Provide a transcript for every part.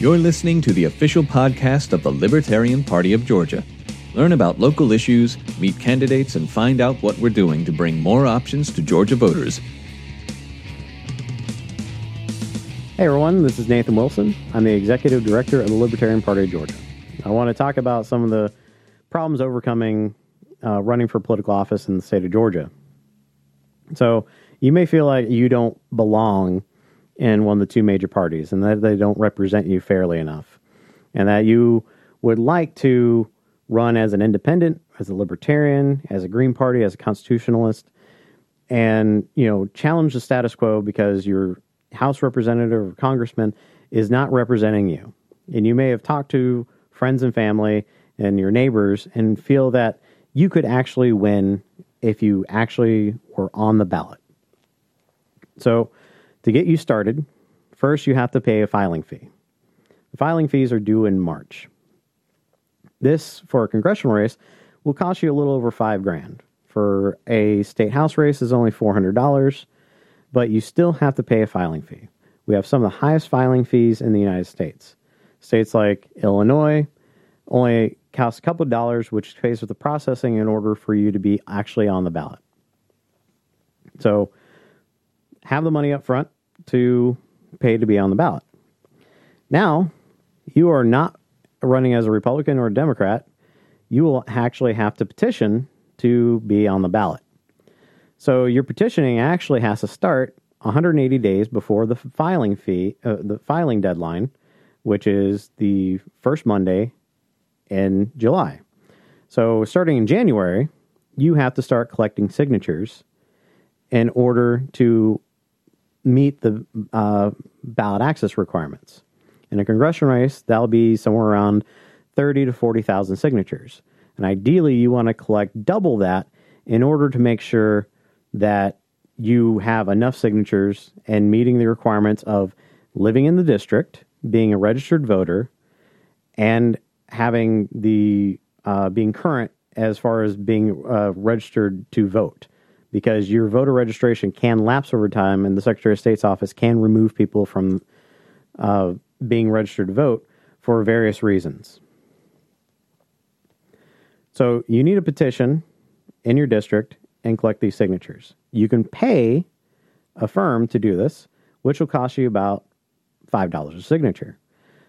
You're listening to the official podcast of the Libertarian Party of Georgia. Learn about local issues, meet candidates, and find out what we're doing to bring more options to Georgia voters. Hey everyone, this is Nathan Wilson. I'm the Executive Director of the Libertarian Party of Georgia. I want to talk about some of the problems overcoming uh, running for political office in the state of Georgia. So, you may feel like you don't belong in one of the two major parties and that they don't represent you fairly enough. And that you would like to run as an independent, as a libertarian, as a Green Party, as a constitutionalist, and you know challenge the status quo because your House representative or congressman is not representing you. And you may have talked to friends and family and your neighbors and feel that you could actually win if you actually were on the ballot. So to get you started, first you have to pay a filing fee. The filing fees are due in March. This, for a congressional race, will cost you a little over five grand. For a state house race is only $400, but you still have to pay a filing fee. We have some of the highest filing fees in the United States. States like Illinois only cost a couple of dollars, which pays for the processing in order for you to be actually on the ballot. So have the money up front to pay to be on the ballot. Now, you are not running as a Republican or a Democrat. You will actually have to petition to be on the ballot. So your petitioning actually has to start 180 days before the filing fee, uh, the filing deadline, which is the first Monday in July. So starting in January, you have to start collecting signatures in order to meet the uh, ballot access requirements. In a congressional race, that'll be somewhere around 30 to 40,000 signatures. And ideally, you want to collect double that in order to make sure that you have enough signatures and meeting the requirements of living in the district, being a registered voter, and having the uh, being current as far as being uh, registered to vote because your voter registration can lapse over time, and the Secretary of State's office can remove people from uh, being registered to vote for various reasons. So you need a petition in your district and collect these signatures. You can pay a firm to do this, which will cost you about $5 a signature.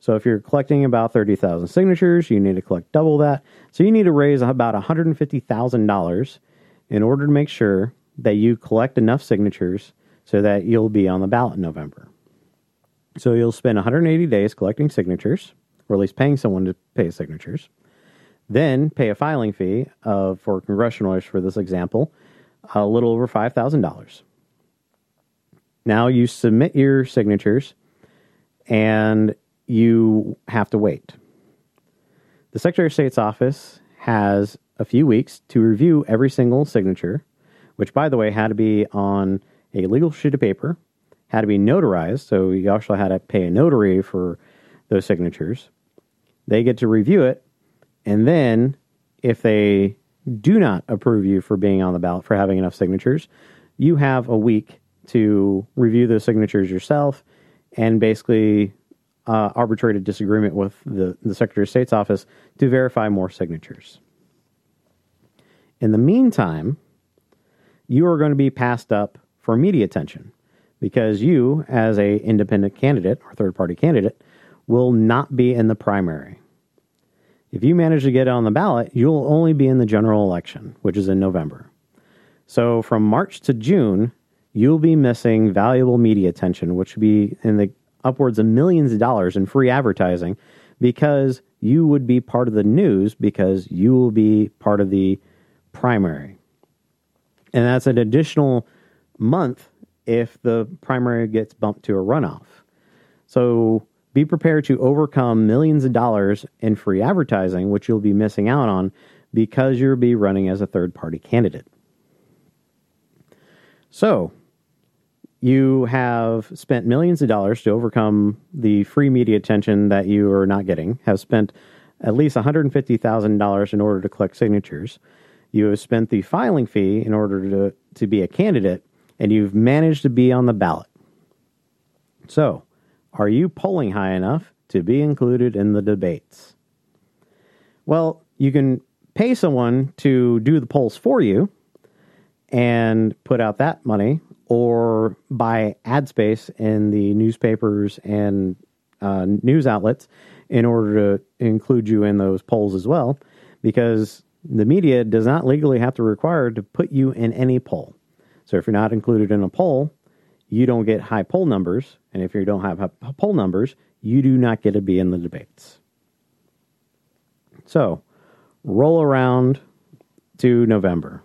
So if you're collecting about 30,000 signatures, you need to collect double that. So you need to raise about $150,000 in order to make sure that you collect enough signatures so that you'll be on the ballot in November. So you'll spend 180 days collecting signatures, or at least paying someone to pay signatures. Then pay a filing fee of, for congressional for this example, a little over $5,000. Now you submit your signatures and you have to wait. The Secretary of State's office has a few weeks to review every single signature, which, by the way, had to be on a legal sheet of paper, had to be notarized. So you actually had to pay a notary for those signatures. They get to review it. And then if they do not approve you for being on the ballot for having enough signatures, you have a week to review those signatures yourself and basically uh, arbitrate a disagreement with the, the Secretary of State's office to verify more signatures. In the meantime, you are going to be passed up for media attention because you, as a independent candidate or third party candidate, will not be in the primary. If you manage to get on the ballot, you'll only be in the general election, which is in November. So from March to June, you'll be missing valuable media attention, which would be in the upwards of millions of dollars in free advertising because you would be part of the news because you will be part of the primary. And that's an additional month if the primary gets bumped to a runoff. So be prepared to overcome millions of dollars in free advertising, which you'll be missing out on because you'll be running as a third party candidate. So, you have spent millions of dollars to overcome the free media attention that you are not getting, have spent at least $150,000 in order to collect signatures, you have spent the filing fee in order to, to be a candidate, and you've managed to be on the ballot. So, are you polling high enough to be included in the debates? Well, you can pay someone to do the polls for you and put out that money or buy ad space in the newspapers and uh, news outlets in order to include you in those polls as well, because the media does not legally have to require to put you in any poll. So if you're not included in a poll, you don't get high poll numbers, and if you don't have poll numbers, you do not get to be in the debates. So, roll around to November.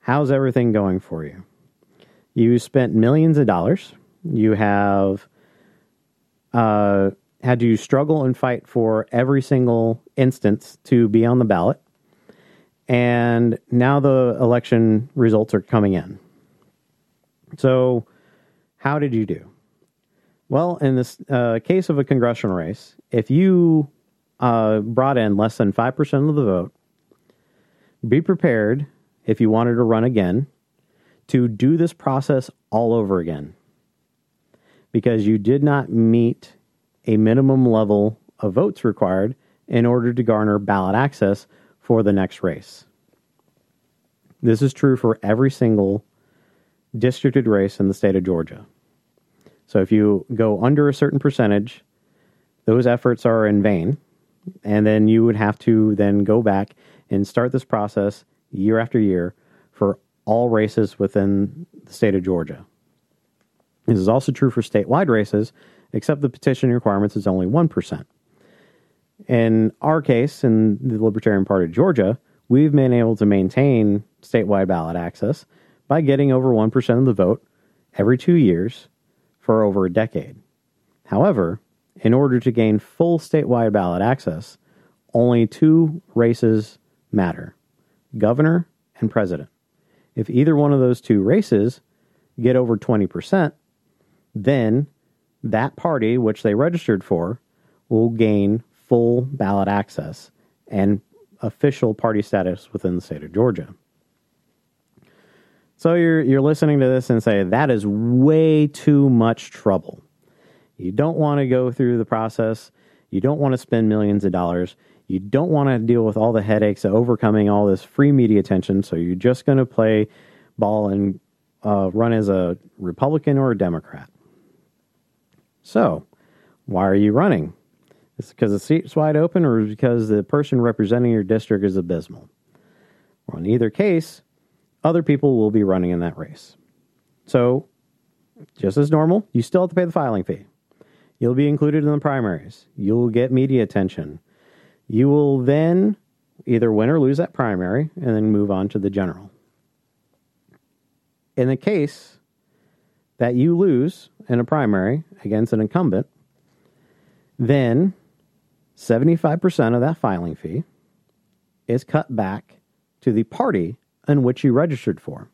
How's everything going for you? You spent millions of dollars. You have uh, had to struggle and fight for every single instance to be on the ballot. And now the election results are coming in. So, how did you do? Well, in this uh, case of a congressional race, if you uh, brought in less than 5% of the vote, be prepared if you wanted to run again to do this process all over again because you did not meet a minimum level of votes required in order to garner ballot access for the next race. This is true for every single districted race in the state of Georgia. So if you go under a certain percentage, those efforts are in vain. And then you would have to then go back and start this process year after year for all races within the state of Georgia. This is also true for statewide races, except the petition requirements is only 1%. In our case, in the Libertarian Party of Georgia, we've been able to maintain statewide ballot access by getting over 1% of the vote every two years for over a decade. However, in order to gain full statewide ballot access, only two races matter governor and president. If either one of those two races get over 20%, then that party, which they registered for, will gain full ballot access and official party status within the state of Georgia. So you're you're listening to this and say that is way too much trouble. You don't want to go through the process. You don't want to spend millions of dollars. You don't want to deal with all the headaches of overcoming all this free media attention. So you're just going to play ball and uh, run as a Republican or a Democrat. So, why are you running? Is it because the seat's wide open or because the person representing your district is abysmal? Well, in either case, other people will be running in that race. So, just as normal, you still have to pay the filing fee. You'll be included in the primaries. You'll get media attention. You will then either win or lose that primary and then move on to the general. In the case that you lose in a primary against an incumbent, then 75% of that filing fee is cut back to the party in which you registered for.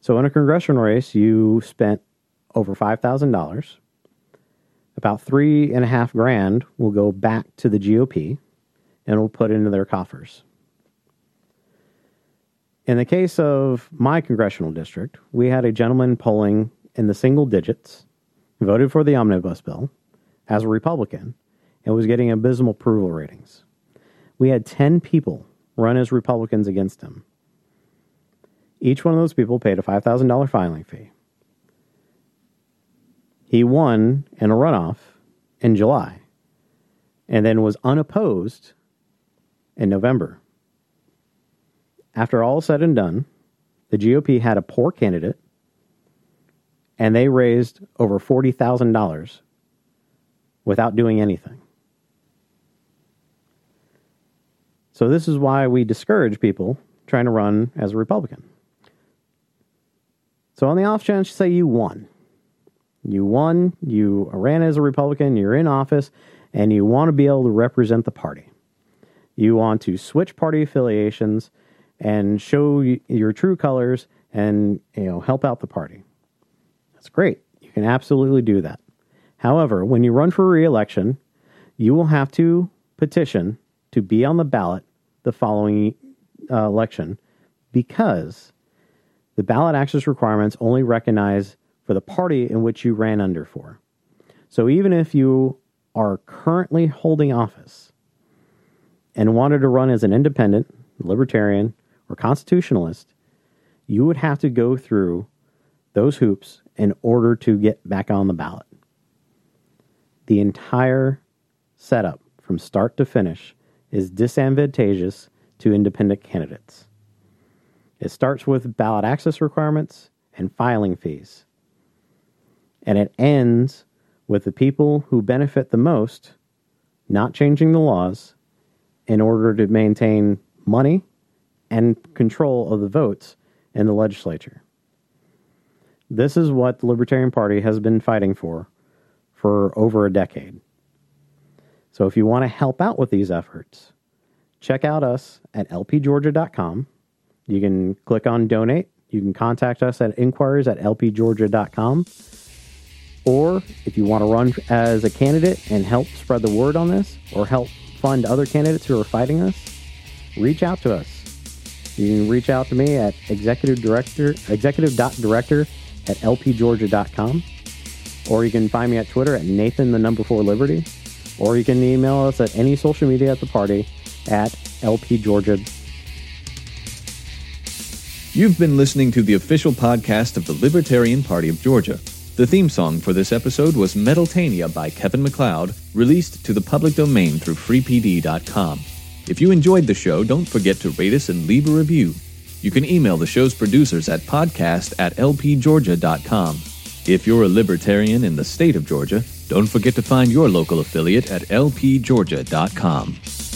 So in a congressional race, you spent over $5,000. About three and a half grand will go back to the GOP and will put into their coffers. In the case of my congressional district, we had a gentleman polling in the single digits, voted for the omnibus bill as a Republican, and was getting abysmal approval ratings. We had 10 people run as Republicans against him. Each one of those people paid a $5,000 filing fee. He won in a runoff in July and then was unopposed in November. After all said and done, the GOP had a poor candidate and they raised over $40,000 without doing anything. So, this is why we discourage people trying to run as a Republican. So, on the off chance, say you won. You won, you ran as a Republican, you're in office, and you want to be able to represent the party. You want to switch party affiliations and show your true colors and you know help out the party. That's great. You can absolutely do that. However, when you run for re-election, you will have to petition to be on the ballot the following uh, election because the ballot access requirements only recognize for the party in which you ran under for. So even if you are currently holding office and wanted to run as an independent, libertarian, or constitutionalist, you would have to go through those hoops in order to get back on the ballot. The entire setup from start to finish is disadvantageous to independent candidates. It starts with ballot access requirements and filing fees. And it ends with the people who benefit the most not changing the laws in order to maintain money and control of the votes in the legislature. This is what the Libertarian Party has been fighting for for over a decade. So if you want to help out with these efforts, check out us at lpgeorgia.com. You can click on donate. You can contact us at inquiries at lpgeorgia.com. Or if you want to run as a candidate and help spread the word on this or help fund other candidates who are fighting us, reach out to us. You can reach out to me at executive director executive.director at lpgeorgia.com. Or you can find me at Twitter at Nathan the number four Liberty. Or you can email us at any social media at the party at lpgeorgia. You've been listening to the official podcast of the Libertarian Party of Georgia. The theme song for this episode was Metaltania by Kevin MacLeod released to the public domain through freepd.com. If you enjoyed the show, don't forget to rate us and leave a review. You can email the show's producers at podcast at lpgeorgia.com. If you're a libertarian in the state of Georgia, don't forget to find your local affiliate at lpgeorgia.com.